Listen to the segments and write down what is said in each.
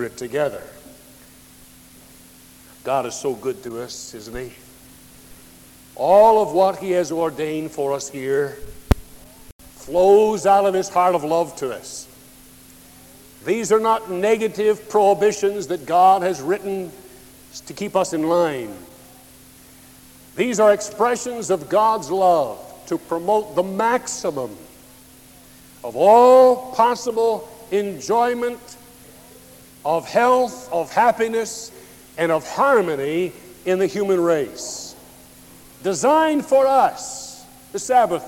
it together. God is so good to us, isn't He? All of what He has ordained for us here flows out of His heart of love to us. These are not negative prohibitions that God has written to keep us in line. These are expressions of God's love to promote the maximum of all possible enjoyment of health, of happiness, and of harmony in the human race. Designed for us, the Sabbath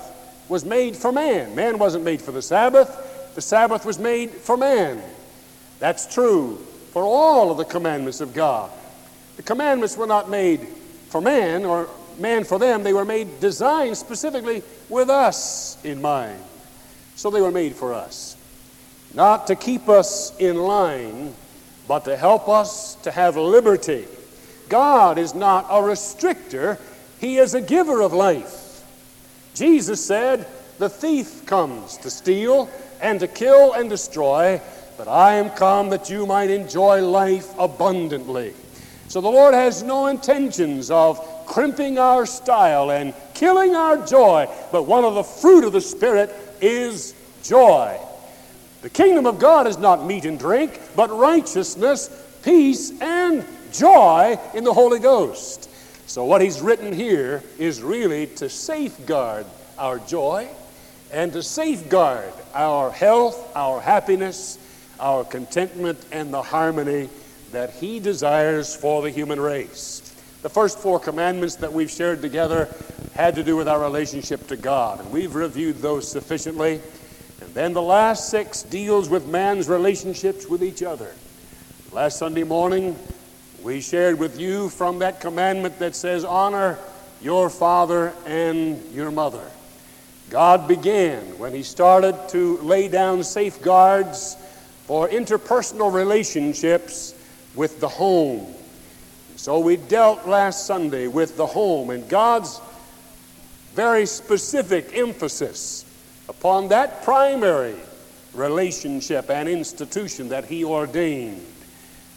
was made for man. Man wasn't made for the Sabbath, the Sabbath was made for man. That's true for all of the commandments of God. The commandments were not made for man or man for them, they were made designed specifically with us in mind. So they were made for us. Not to keep us in line but to help us to have liberty. God is not a restrictor, He is a giver of life. Jesus said, The thief comes to steal and to kill and destroy, but I am come that you might enjoy life abundantly. So the Lord has no intentions of crimping our style and killing our joy, but one of the fruit of the Spirit is joy. The kingdom of God is not meat and drink, but righteousness, peace, and joy in the Holy Ghost. So, what he's written here is really to safeguard our joy and to safeguard our health, our happiness, our contentment, and the harmony that he desires for the human race. The first four commandments that we've shared together had to do with our relationship to God, and we've reviewed those sufficiently. Then the last six deals with man's relationships with each other. Last Sunday morning, we shared with you from that commandment that says, Honor your father and your mother. God began when He started to lay down safeguards for interpersonal relationships with the home. So we dealt last Sunday with the home and God's very specific emphasis upon that primary relationship and institution that He ordained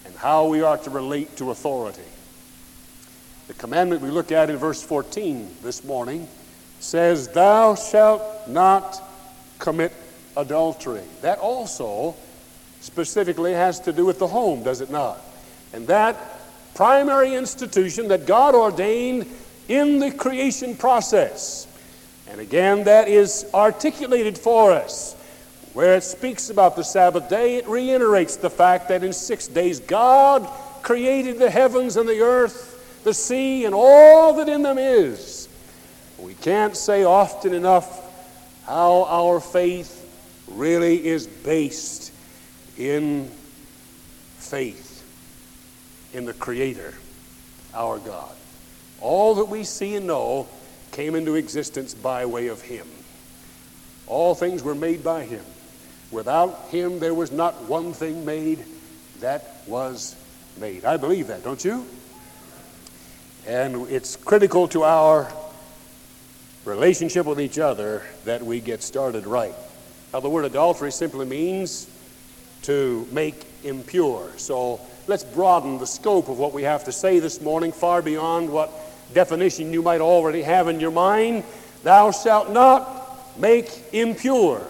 and how we are to relate to authority. The commandment we look at in verse 14 this morning says, Thou shalt not commit adultery. That also specifically has to do with the home, does it not? And that primary institution that God ordained in the creation process and again, that is articulated for us. Where it speaks about the Sabbath day, it reiterates the fact that in six days God created the heavens and the earth, the sea, and all that in them is. We can't say often enough how our faith really is based in faith in the Creator, our God. All that we see and know came into existence by way of Him. All things were made by Him. Without Him, there was not one thing made that was made. I believe that, don't you? And it's critical to our relationship with each other that we get started right. Now, the word adultery simply means to make impure. So let's broaden the scope of what we have to say this morning far beyond what definition you might already have in your mind Thou shalt not make impure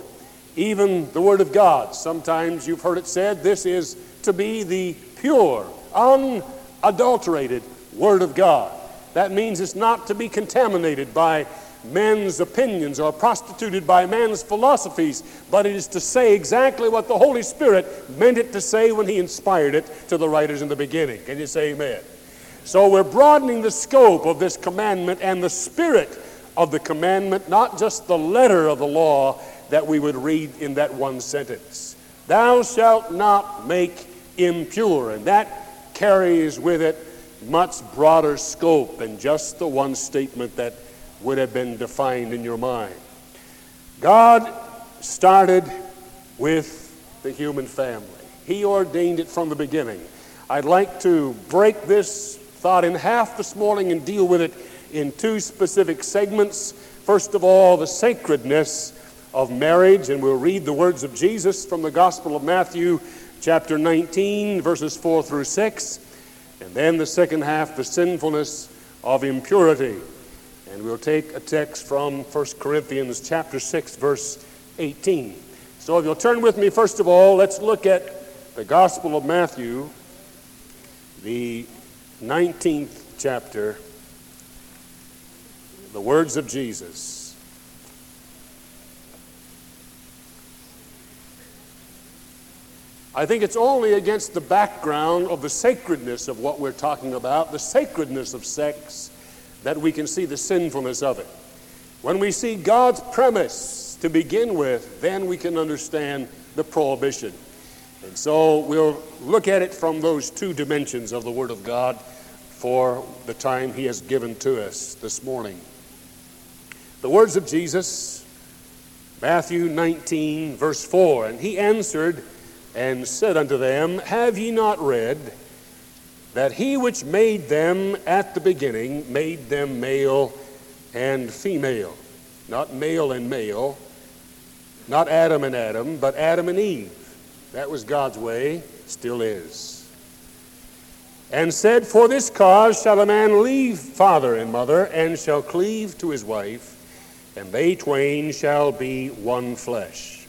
even the Word of God. Sometimes you've heard it said this is to be the pure, unadulterated Word of God. That means it's not to be contaminated by men's opinions or prostituted by man's philosophies, but it is to say exactly what the Holy Spirit meant it to say when He inspired it to the writers in the beginning. Can you say amen? So we're broadening the scope of this commandment and the spirit of the commandment, not just the letter of the law that we would read in that one sentence. Thou shalt not make impure. And that carries with it much broader scope than just the one statement that would have been defined in your mind. God started with the human family, He ordained it from the beginning. I'd like to break this thought in half this morning and deal with it in two specific segments. First of all, the sacredness of marriage, and we'll read the words of Jesus from the Gospel of Matthew, chapter 19, verses 4 through 6, and then the second half, the sinfulness of impurity. And we'll take a text from 1 Corinthians chapter 6, verse 18. So if you'll turn with me, first of all, let's look at the Gospel of Matthew, the 19th chapter, the words of Jesus. I think it's only against the background of the sacredness of what we're talking about, the sacredness of sex, that we can see the sinfulness of it. When we see God's premise to begin with, then we can understand the prohibition. And so we'll look at it from those two dimensions of the Word of God for the time He has given to us this morning. The words of Jesus, Matthew 19, verse 4, and He answered, and said unto them, Have ye not read that he which made them at the beginning made them male and female? Not male and male, not Adam and Adam, but Adam and Eve. That was God's way, still is. And said, For this cause shall a man leave father and mother, and shall cleave to his wife, and they twain shall be one flesh.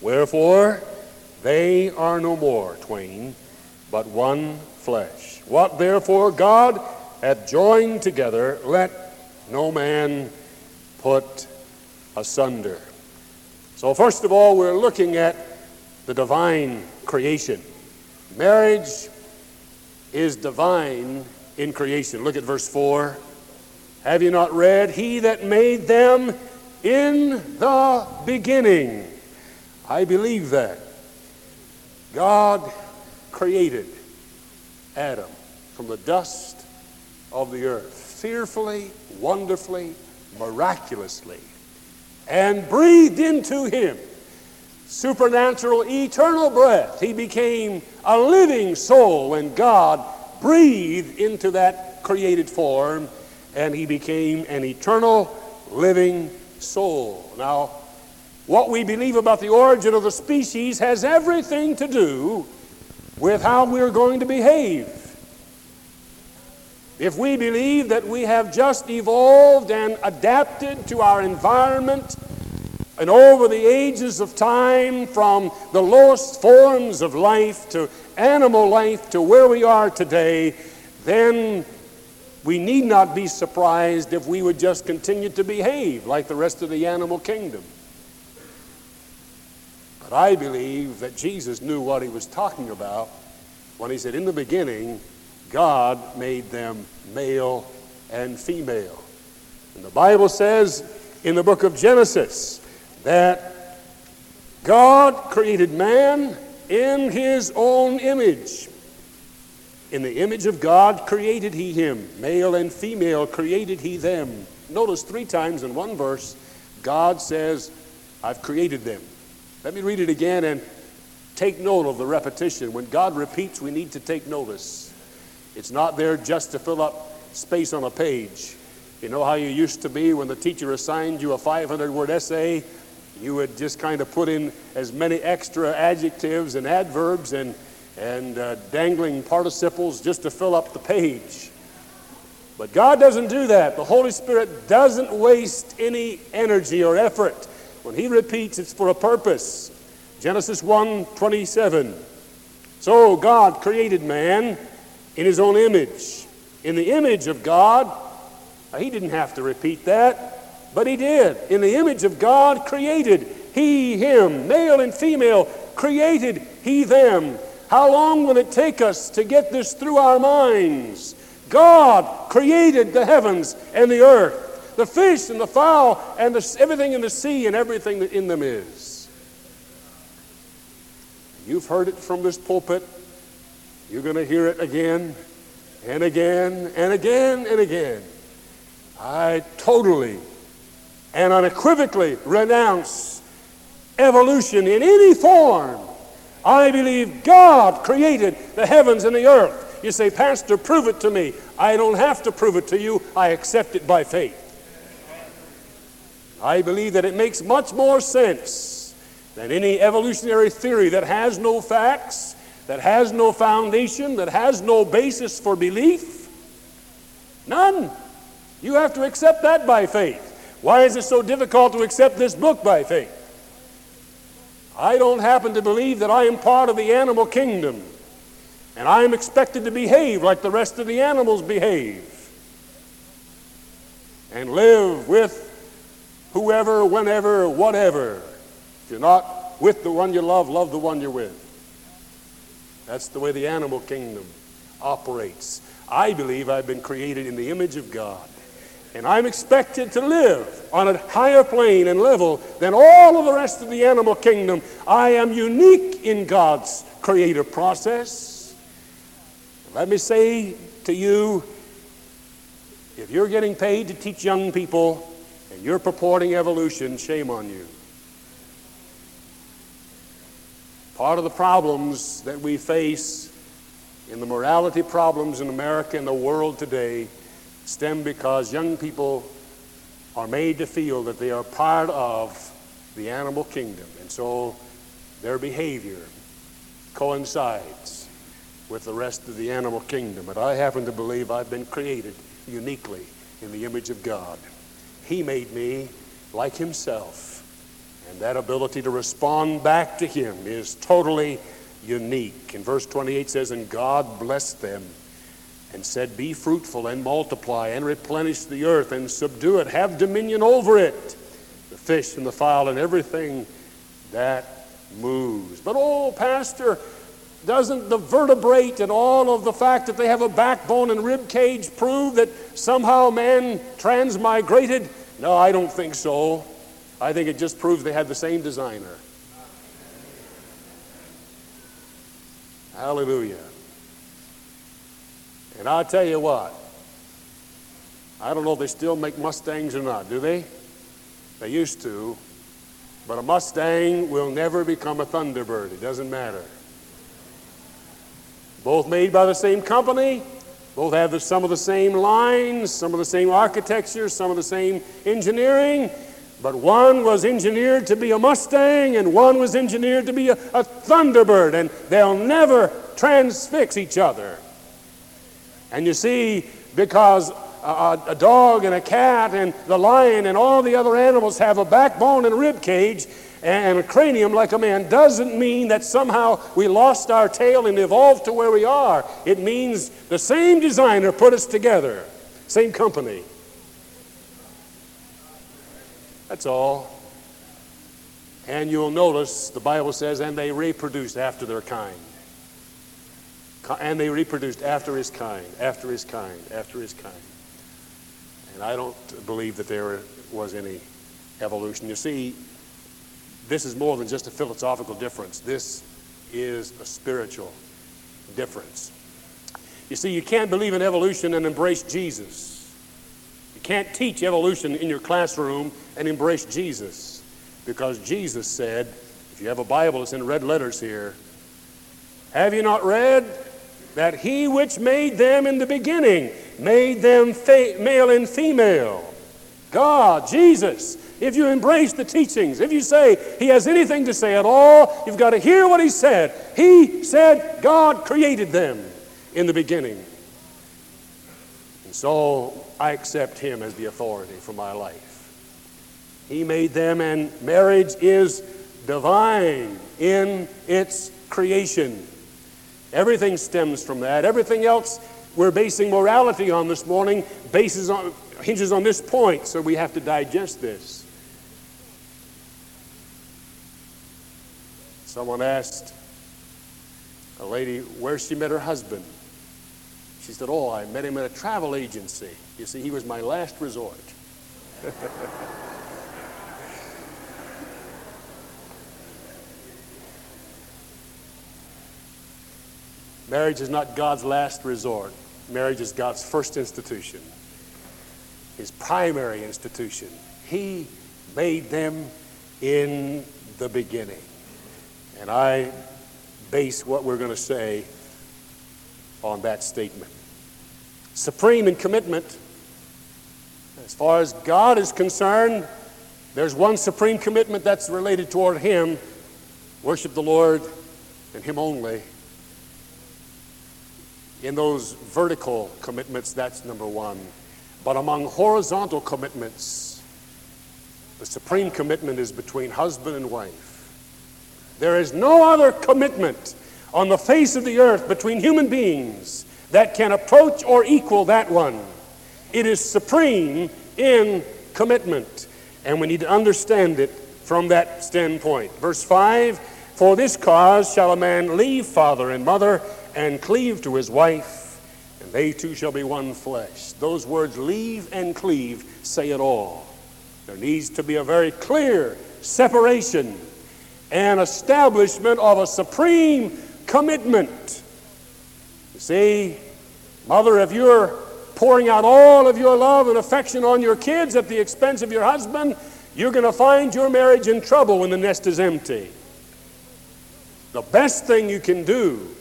Wherefore, they are no more twain, but one flesh. What therefore God hath joined together, let no man put asunder. So, first of all, we're looking at the divine creation. Marriage is divine in creation. Look at verse 4. Have you not read? He that made them in the beginning. I believe that. God created Adam from the dust of the earth, fearfully, wonderfully, miraculously, and breathed into him supernatural, eternal breath. He became a living soul when God breathed into that created form, and he became an eternal, living soul. Now, what we believe about the origin of the species has everything to do with how we're going to behave. If we believe that we have just evolved and adapted to our environment, and over the ages of time, from the lowest forms of life to animal life to where we are today, then we need not be surprised if we would just continue to behave like the rest of the animal kingdom. But I believe that Jesus knew what he was talking about when he said, In the beginning, God made them male and female. And the Bible says in the book of Genesis that God created man in his own image. In the image of God created he him, male and female created he them. Notice three times in one verse, God says, I've created them. Let me read it again and take note of the repetition. When God repeats, we need to take notice. It's not there just to fill up space on a page. You know how you used to be when the teacher assigned you a 500 word essay? You would just kind of put in as many extra adjectives and adverbs and, and uh, dangling participles just to fill up the page. But God doesn't do that. The Holy Spirit doesn't waste any energy or effort when he repeats, it's for a purpose. Genesis 1 27. So God created man in his own image. In the image of God, he didn't have to repeat that, but he did. In the image of God created he him, male and female, created he them. How long will it take us to get this through our minds? God created the heavens and the earth the fish and the fowl and the, everything in the sea and everything that in them is. You've heard it from this pulpit. You're going to hear it again and again and again and again. I totally and unequivocally renounce evolution in any form. I believe God created the heavens and the earth. You say, Pastor, prove it to me. I don't have to prove it to you. I accept it by faith. I believe that it makes much more sense than any evolutionary theory that has no facts that has no foundation, that has no basis for belief? None. You have to accept that by faith. Why is it so difficult to accept this book by faith? I don't happen to believe that I am part of the animal kingdom, and I am expected to behave like the rest of the animals behave and live with whoever, whenever, whatever. If you're not with the one you love, love the one you're with. That's the way the animal kingdom operates. I believe I've been created in the image of God. And I'm expected to live on a higher plane and level than all of the rest of the animal kingdom. I am unique in God's creative process. Let me say to you if you're getting paid to teach young people and you're purporting evolution, shame on you. Part of the problems that we face in the morality problems in America and the world today stem because young people are made to feel that they are part of the animal kingdom. And so their behavior coincides with the rest of the animal kingdom. But I happen to believe I've been created uniquely in the image of God. He made me like Himself. And that ability to respond back to Him is totally unique. And verse 28 says, And God blessed them and said, Be fruitful and multiply and replenish the earth and subdue it, have dominion over it, the fish and the fowl and everything that moves. But, oh, Pastor, doesn't the vertebrate and all of the fact that they have a backbone and rib cage prove that somehow man transmigrated? No, I don't think so. I think it just proves they had the same designer. Hallelujah. And I'll tell you what, I don't know if they still make Mustangs or not, do they? They used to. But a Mustang will never become a Thunderbird. It doesn't matter. Both made by the same company, both have some of the same lines, some of the same architecture, some of the same engineering, but one was engineered to be a Mustang and one was engineered to be a, a Thunderbird, and they'll never transfix each other. And you see, because a, a, dog and a cat and the lion and all the other animals have a backbone and a rib cage and a cranium like a man doesn't mean that somehow we lost our tail and evolved to where we are. It means the same designer put us together, same company. That's all. And you'll notice the Bible says, and they reproduced after their kind. And they reproduced after his kind, after his kind, after his kind. And I don't believe that there was any evolution. You see, this is more than just a philosophical difference. This is a spiritual difference. You see, you can't believe in evolution and embrace Jesus. You can't teach evolution in your classroom and embrace Jesus because Jesus said, if you have a Bible, it's in red letters here. Have you not read that he which made them in the beginning made them male and female? God, Jesus. If you embrace the teachings, if you say he has anything to say at all, you've got to hear what he said. He said God created them in the beginning. And so I accept him as the authority for my life. He made them, and marriage is divine in its creation. Everything stems from that. Everything else we're basing morality on this morning bases on, hinges on this point, so we have to digest this. Someone asked a lady where she met her husband. She said, Oh, I met him at a travel agency. You see, he was my last resort. Marriage is not God's last resort. Marriage is God's first institution, His primary institution. He made them in the beginning. And I base what we're going to say on that statement. Supreme in commitment. As far as God is concerned, there's one supreme commitment that's related toward Him worship the Lord and Him only. In those vertical commitments, that's number one. But among horizontal commitments, the supreme commitment is between husband and wife. There is no other commitment on the face of the earth between human beings that can approach or equal that one. It is supreme in commitment, and we need to understand it from that standpoint. Verse 5 For this cause shall a man leave father and mother and cleave to his wife, and they two shall be one flesh. Those words, leave and cleave, say it all. There needs to be a very clear separation and establishment of a supreme commitment. You see, mother, if you're pouring out all of your love and affection on your kids at the expense of your husband, you're going to find your marriage in trouble when the nest is empty. The best thing you can do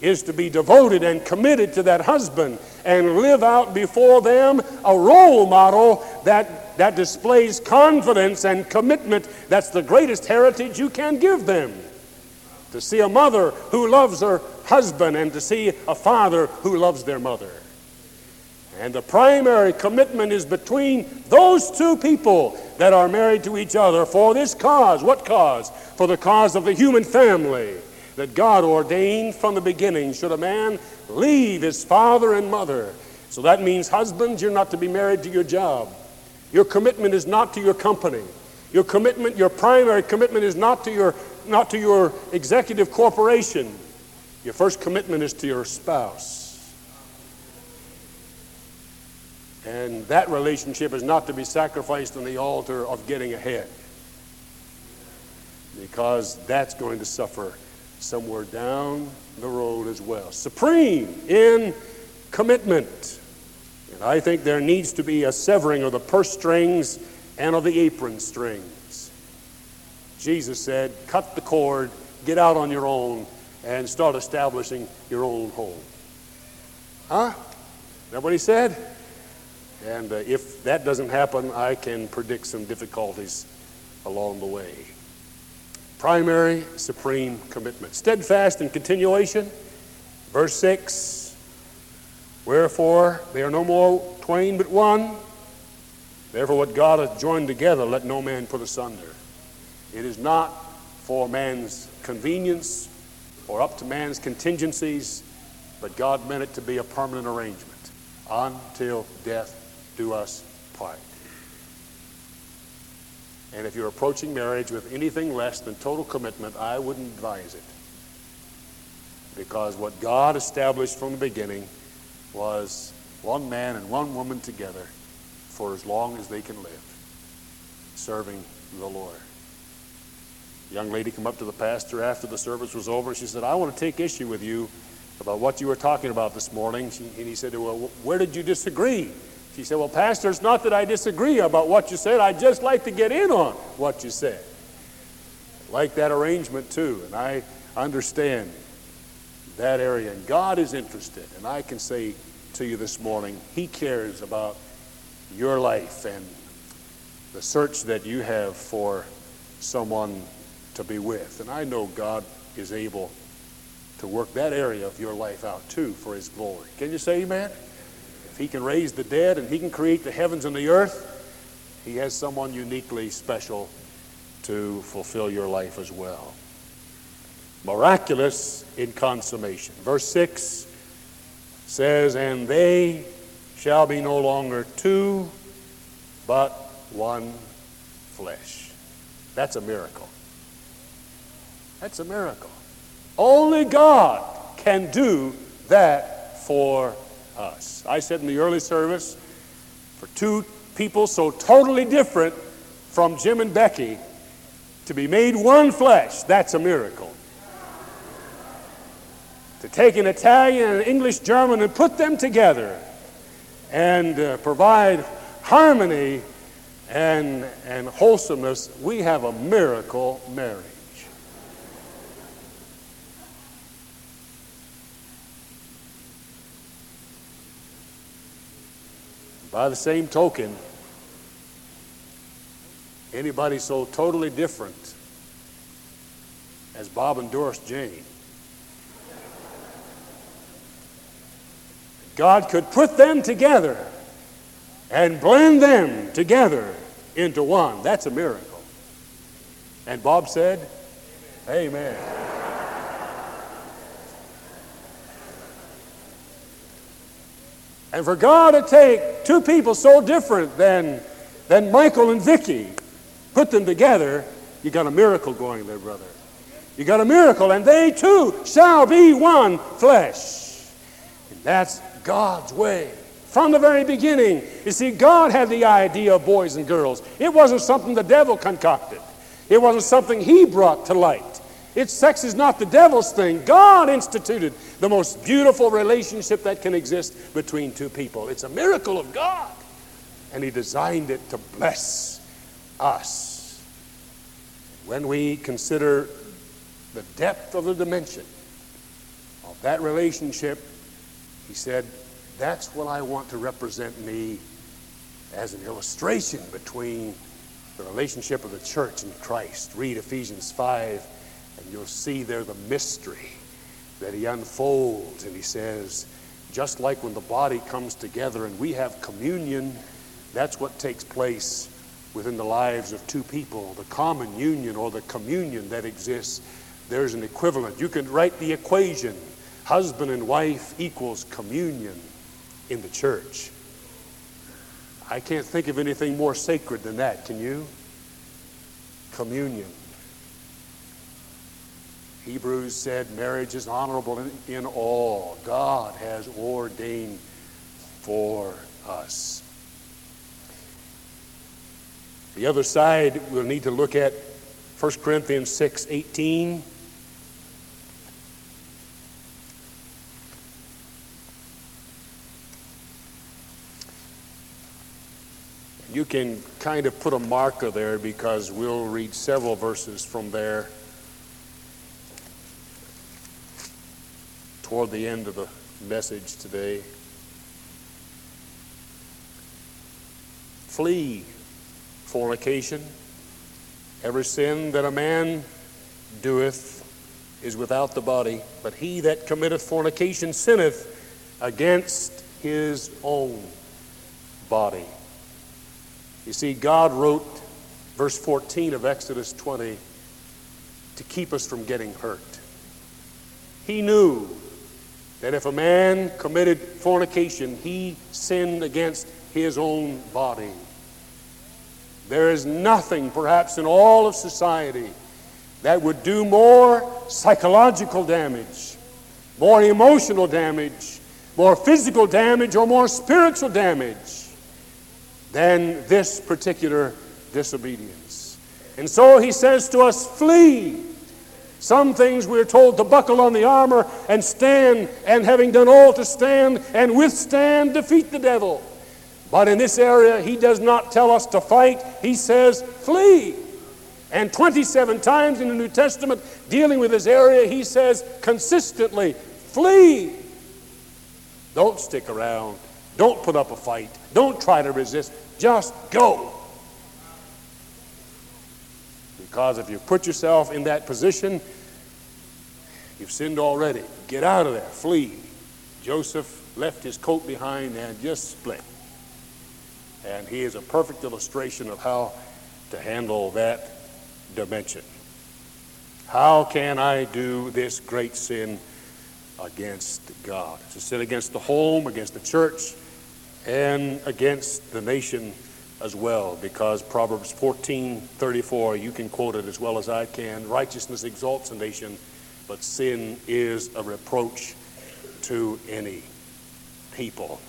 is to be devoted and committed to that husband and live out before them a role model that, that displays confidence and commitment. That's the greatest heritage you can give them. To see a mother who loves her husband and to see a father who loves their mother. And the primary commitment is between those two people that are married to each other for this cause. What cause? For the cause of the human family that God ordained from the beginning. Should a man leave his father and mother? So that means, husbands, you're not to be married to your job. Your commitment is not to your company. Your commitment, your primary commitment is not to your, not to your executive corporation. Your first commitment is to your spouse. And that relationship is not to be sacrificed on the altar of getting ahead. Because that's going to suffer somewhere down the road as well. Supreme in commitment. And I think there needs to be a severing of the purse strings and of the apron strings. Jesus said, cut the cord, get out on your own, and start establishing your own home. Huh? Is that what he said? And uh, if that doesn't happen, I can predict some difficulties along the way primary, supreme commitment. Steadfast in continuation. Verse 6 Wherefore they are no more twain but one. Therefore, what God hath joined together, let no man put asunder. It is not for man's convenience or up to man's contingencies, but God meant it to be a permanent arrangement until death do us part. And if you're approaching marriage with anything less than total commitment, I wouldn't advise it. Because what God established from the beginning was one man and one woman together for as long as they can live, serving the Lord. A young lady came up to the pastor after the service was over. She said, I want to take issue with you about what you were talking about this morning. She, and he said, Well, where did you disagree? She said, Well, Pastor, it's not that I disagree about what you said. I'd just like to get in on what you said. I like that arrangement too, and I understand that area. And God is interested. And I can say to you this morning, He cares about your life and the search that you have for someone to be with. And I know God is able to work that area of your life out too for His glory. Can you say amen? If he can raise the dead and he can create the heavens and the earth, he has someone uniquely special to fulfill your life as well. Miraculous in consummation. Verse 6 says, And they shall be no longer two, but one flesh. That's a miracle. That's a miracle. Only God can do that for us. I said in the early service, for two people so totally different from Jim and Becky to be made one flesh, that's a miracle. To take an Italian and an English German and put them together and uh, provide harmony and, and wholesomeness, we have a miracle marriage. By the same token, anybody so totally different as Bob and Doris Jane God could put them together and blend them together into one. That's a miracle. And Bob said, Amen. And for God to take two people so different than, than Michael and Vicky, put them together, you got a miracle going there, brother. You got a miracle, and they too shall be one flesh. And that's God's way. From the very beginning, you see, God had the idea of boys and girls. It wasn't something the devil concocted, it wasn't something he brought to light. It's sex is not the devil's thing. God instituted the most beautiful relationship that can exist between two people. It's a miracle of God. And He designed it to bless us. When we consider the depth of the dimension of that relationship, He said, That's what I want to represent me as an illustration between the relationship of the church and Christ. Read Ephesians 5 and you'll see there the mystery that he unfolds. And he says, just like when the body comes together and we have communion, that's what takes place within the lives of two people. The common union or the communion that exists, there's an equivalent. You can write the equation husband and wife equals communion in the church. I can't think of anything more sacred than that, can you? Communion. Hebrews said marriage is honorable in, in all God has ordained for us. The other side we'll need to look at 1 Corinthians 6 18. You can kind of put a marker there because we'll read several verses from there. Toward the end of the message today. Flee fornication. Every sin that a man doeth is without the body, but he that committeth fornication sinneth against his own body. You see, God wrote verse 14 of Exodus 20 to keep us from getting hurt. He knew that if a man committed fornication, he sinned against his own body. There is nothing, perhaps, in all of society that would do more psychological damage, more emotional damage, more physical damage, or more spiritual damage than this particular disobedience. And so he says to us, Flee some things we're told to buckle on the armor and stand, and having done all to stand and withstand, defeat the devil. But in this area, he does not tell us to fight, he says, flee. And 27 times in the New Testament, dealing with this area, he says consistently, flee. Don't stick around. Don't put up a fight. Don't try to resist. Just go. Because if you put yourself in that position, you've sinned already. Get out of there. Flee. Joseph left his coat behind and just split. And he is a perfect illustration of how to handle that dimension. How can I do this great sin against God? It's a sin against the home, against the church, and against the nation as well because Proverbs 14 34, you can quote it as well as I can. Righteousness exalts a nation, but sin is a reproach to any people.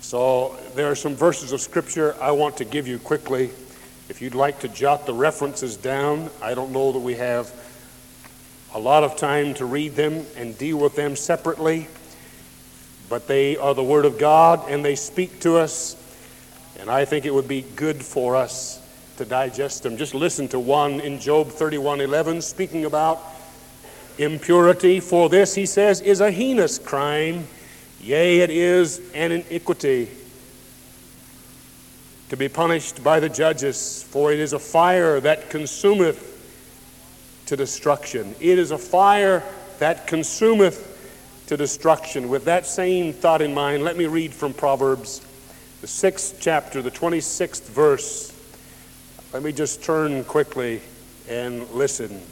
So there are some verses of Scripture I want to give you quickly. If you'd like to jot the references down, I don't know that we have a lot of time to read them and deal with them separately, but they are the Word of God and they speak to us and I think it would be good for us to digest them. Just listen to one in Job 31:11 speaking about impurity. For this, he says, is a heinous crime. Yea, it is an iniquity to be punished by the judges, for it is a fire that consumeth to destruction. It is a fire that consumeth to destruction. With that same thought in mind, let me read from Proverbs, the sixth chapter, the 26th verse. Let me just turn quickly and listen.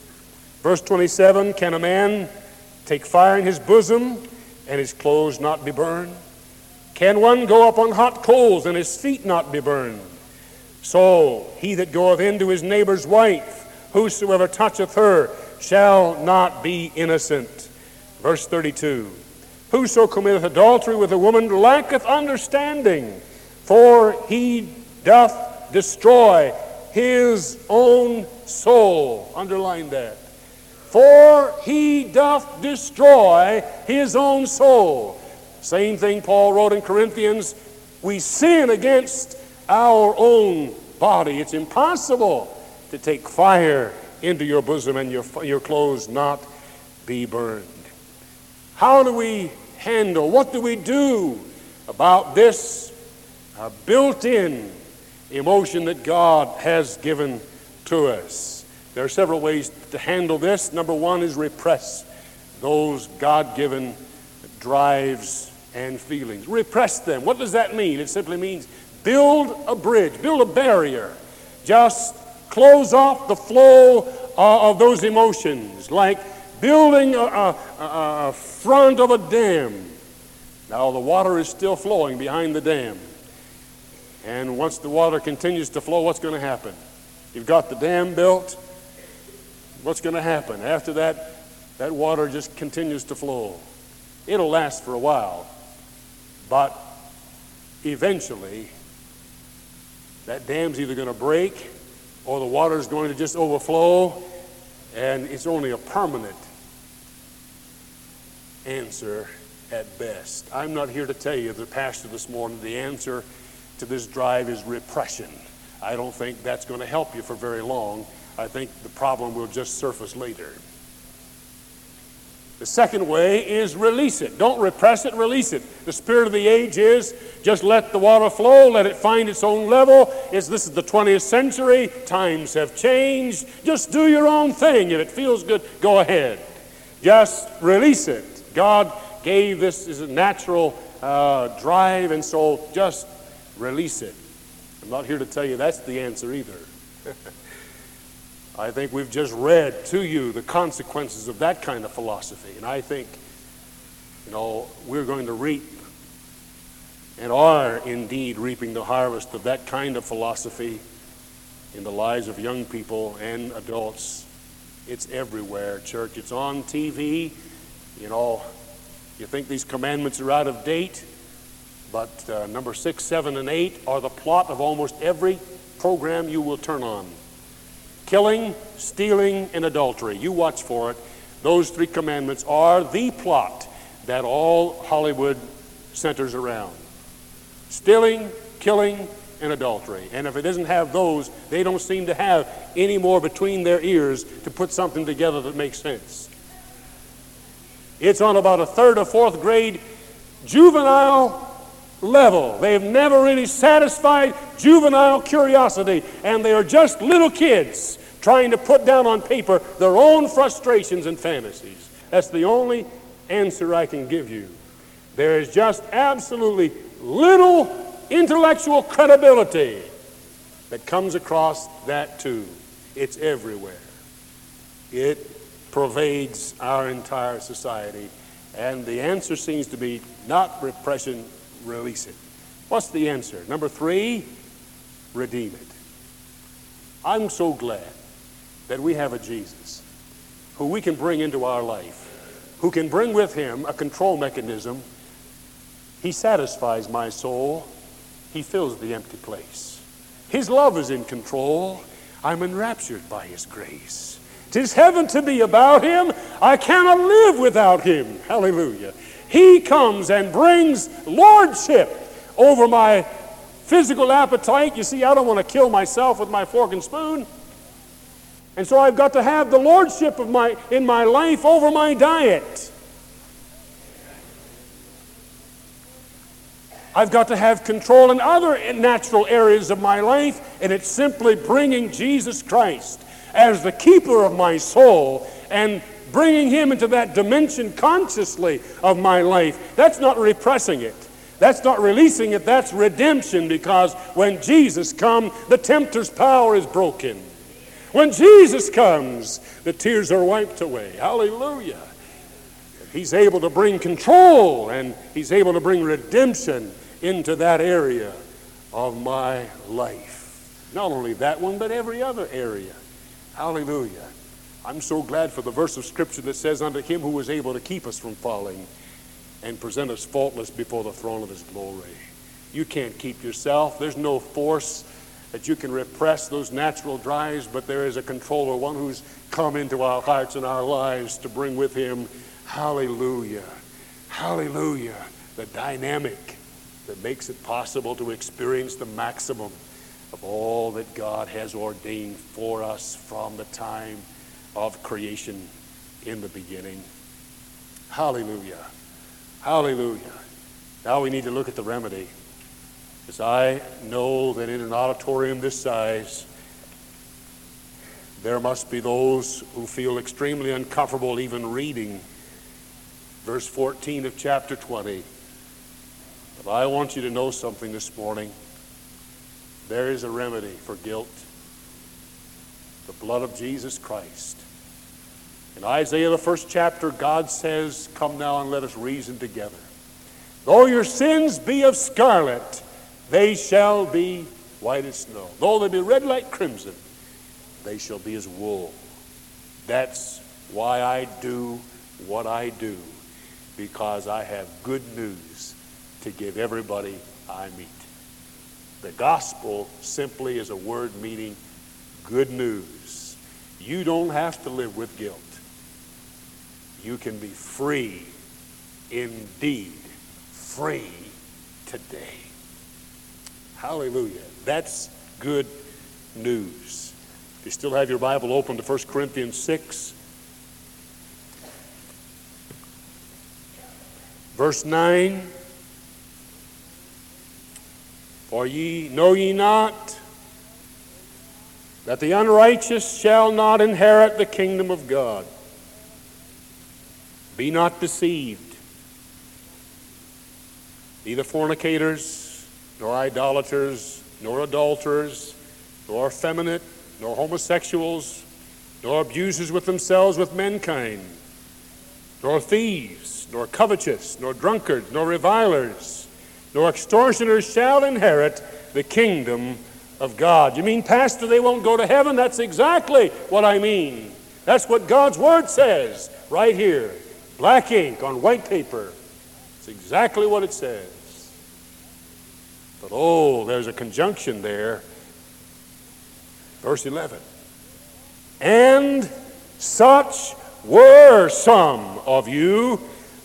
Verse 27 Can a man take fire in his bosom and his clothes not be burned? Can one go up on hot coals and his feet not be burned? So he that goeth into his neighbor's wife, whosoever toucheth her, shall not be innocent. Verse 32 Whoso committeth adultery with a woman lacketh understanding, for he doth destroy his own soul. Underline that. For he doth destroy his own soul. Same thing Paul wrote in Corinthians. We sin against our own body. It's impossible to take fire into your bosom and your, your clothes not be burned. How do we handle, what do we do about this built in emotion that God has given to us? There are several ways to handle this. Number one is repress those God given drives and feelings. Repress them. What does that mean? It simply means build a bridge, build a barrier. Just close off the flow uh, of those emotions, like building a, a, a front of a dam. Now, the water is still flowing behind the dam. And once the water continues to flow, what's going to happen? You've got the dam built. What's going to happen? After that, that water just continues to flow. It'll last for a while, but eventually, that dam's either going to break or the water's going to just overflow, and it's only a permanent answer at best. I'm not here to tell you, the pastor this morning, the answer to this drive is repression. I don't think that's going to help you for very long. I think the problem will just surface later. The second way is release it. Don't repress it, release it. The spirit of the age is just let the water flow, let it find its own level. It's, this is the 20th century, times have changed. Just do your own thing. If it feels good, go ahead. Just release it. God gave this as a natural uh, drive, and so just release it. I'm not here to tell you that's the answer either. I think we've just read to you the consequences of that kind of philosophy, and I think, you know, we're going to reap and are indeed reaping the harvest of that kind of philosophy in the lives of young people and adults. It's everywhere, church. It's on TV. You know, you think these commandments are out of date, but uh, number six, seven, and eight are the plot of almost every program you will turn on killing, stealing, and adultery. You watch for it. Those three commandments are the plot that all Hollywood centers around stealing, killing, and adultery. And if it doesn't have those, they don't seem to have any more between their ears to put something together that makes sense. It's on about a third or fourth grade juvenile level. They've never really satisfied juvenile curiosity, and they are just little kids trying to put down on paper their own frustrations and fantasies. That's the only answer I can give you. There is just absolutely little intellectual credibility that comes across that too. It's everywhere. It pervades our entire society. And the answer seems to be not repression, release it. What's the answer? Number three, redeem it. I'm so glad that we have a Jesus who we can bring into our life, who can bring with him a control mechanism. He satisfies my soul, he fills the empty place. His love is in control. I'm enraptured by his grace. Tis heaven to be about him. I cannot live without him. Hallelujah. He comes and brings lordship over my physical appetite. You see, I don't want to kill myself with my fork and spoon. And so I've got to have the lordship of my in my life over my diet. I've got to have control in other natural areas of my life, and it's simply bringing Jesus Christ as the keeper of my soul and bringing Him into that dimension consciously of my life. That's not repressing it. That's not releasing it, that's redemption because when Jesus comes, the tempter's power is broken. When Jesus comes, the tears are wiped away. Hallelujah. He's able to bring control and He's able to bring redemption into that area of my life. Not only that one, but every other area. Hallelujah. I'm so glad for the verse of Scripture that says, Unto Him who was able to keep us from falling and present us faultless before the throne of His glory. You can't keep yourself. There's no force that you can repress those natural drives, but there is a controller, one who's come into our hearts and our lives to bring with Him, hallelujah, hallelujah, the dynamic that makes it possible to experience the maximum of all that God has ordained for us from the time of creation in the beginning. Hallelujah. Hallelujah. Now we need to look at the remedy. Because I know that in an auditorium this size, there must be those who feel extremely uncomfortable even reading verse 14 of chapter 20. But I want you to know something this morning. There is a remedy for guilt the blood of Jesus Christ. In Isaiah, the first chapter, God says, Come now and let us reason together. Though your sins be of scarlet, they shall be white as snow. Though they be red like crimson, they shall be as wool. That's why I do what I do, because I have good news to give everybody I meet. The gospel simply is a word meaning good news. You don't have to live with guilt you can be free indeed. Free today. Hallelujah. That's good news. If you still have your Bible open to 1 Corinthians 6, verse 9 For ye know ye not that the unrighteous shall not inherit the kingdom of God. Be not deceived. Neither fornicators, nor idolaters, nor adulterers, nor effeminate, nor homosexuals, nor abusers with themselves with mankind, nor thieves, nor covetous, nor drunkards, nor revilers, nor extortioners shall inherit the kingdom of God. You mean, Pastor, they won't go to heaven? That's exactly what I mean. That's what God's Word says right here. Black ink on white paper. It's exactly what it says. But oh, there's a conjunction there. Verse 11. And such were some of you,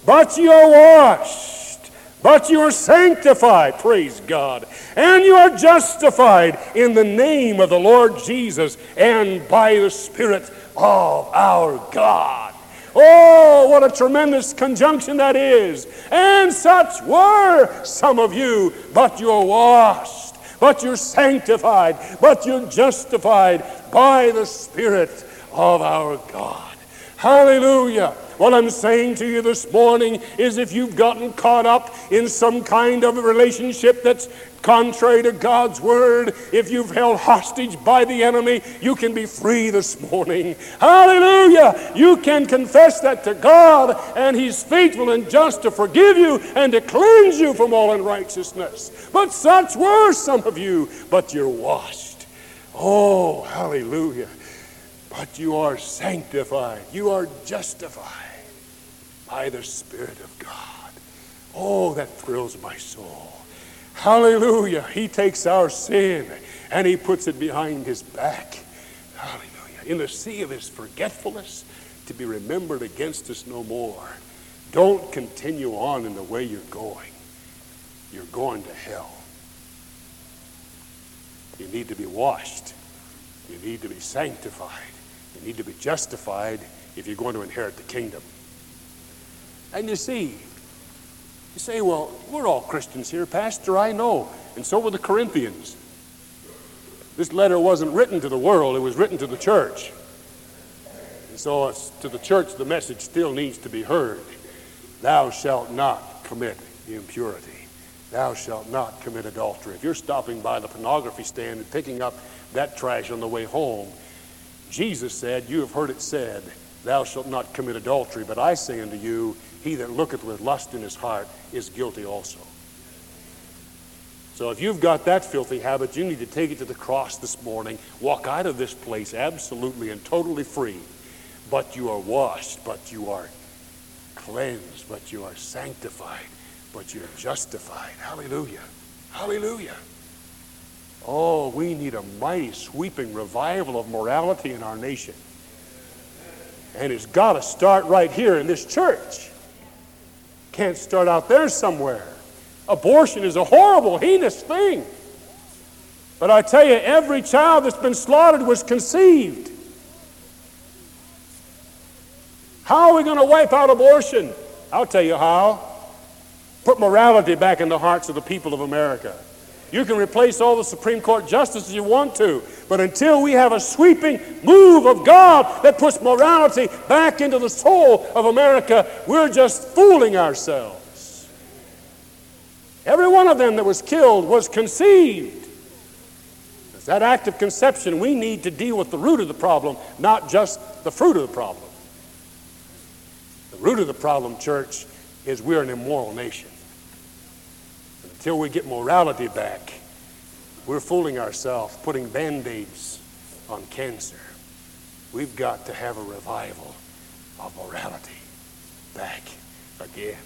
but you are washed, but you are sanctified, praise God, and you are justified in the name of the Lord Jesus and by the Spirit of our God. Oh, what a tremendous conjunction that is. And such were some of you, but you're washed, but you're sanctified, but you're justified by the Spirit of our God. Hallelujah. What I'm saying to you this morning is if you've gotten caught up in some kind of a relationship that's contrary to God's word, if you've held hostage by the enemy, you can be free this morning. Hallelujah! You can confess that to God, and He's faithful and just to forgive you and to cleanse you from all unrighteousness. But such were some of you, but you're washed. Oh, hallelujah. But you are sanctified, you are justified by the Spirit of God. Oh, that thrills my soul. Hallelujah. He takes our sin and he puts it behind his back. Hallelujah. In the sea of his forgetfulness to be remembered against us no more. Don't continue on in the way you're going. You're going to hell. You need to be washed. You need to be sanctified. You need to be justified if you're going to inherit the kingdom. And you see, you say, well, we're all Christians here, Pastor, I know. And so were the Corinthians. This letter wasn't written to the world, it was written to the church. And so uh, to the church, the message still needs to be heard. Thou shalt not commit impurity. Thou shalt not commit adultery. If you're stopping by the pornography stand and picking up that trash on the way home, Jesus said, You have heard it said, Thou shalt not commit adultery. But I say unto you, He that looketh with lust in his heart is guilty also. So if you've got that filthy habit, you need to take it to the cross this morning. Walk out of this place absolutely and totally free. But you are washed, but you are cleansed, but you are sanctified, but you're justified. Hallelujah. Hallelujah. Oh, we need a mighty sweeping revival of morality in our nation. And it's got to start right here in this church. Can't start out there somewhere. Abortion is a horrible, heinous thing. But I tell you, every child that's been slaughtered was conceived. How are we going to wipe out abortion? I'll tell you how. Put morality back in the hearts of the people of America. You can replace all the Supreme Court justices you want to, but until we have a sweeping move of God that puts morality back into the soul of America, we're just fooling ourselves. Every one of them that was killed was conceived. It's that act of conception, we need to deal with the root of the problem, not just the fruit of the problem. The root of the problem, church, is we're an immoral nation. Until we get morality back, we're fooling ourselves, putting band aids on cancer. We've got to have a revival of morality back again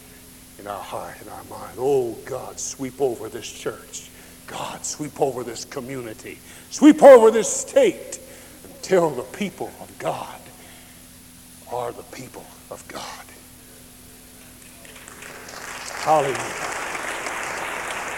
in our heart and our mind. Oh, God, sweep over this church. God, sweep over this community. Sweep over this state until the people of God are the people of God. Hallelujah.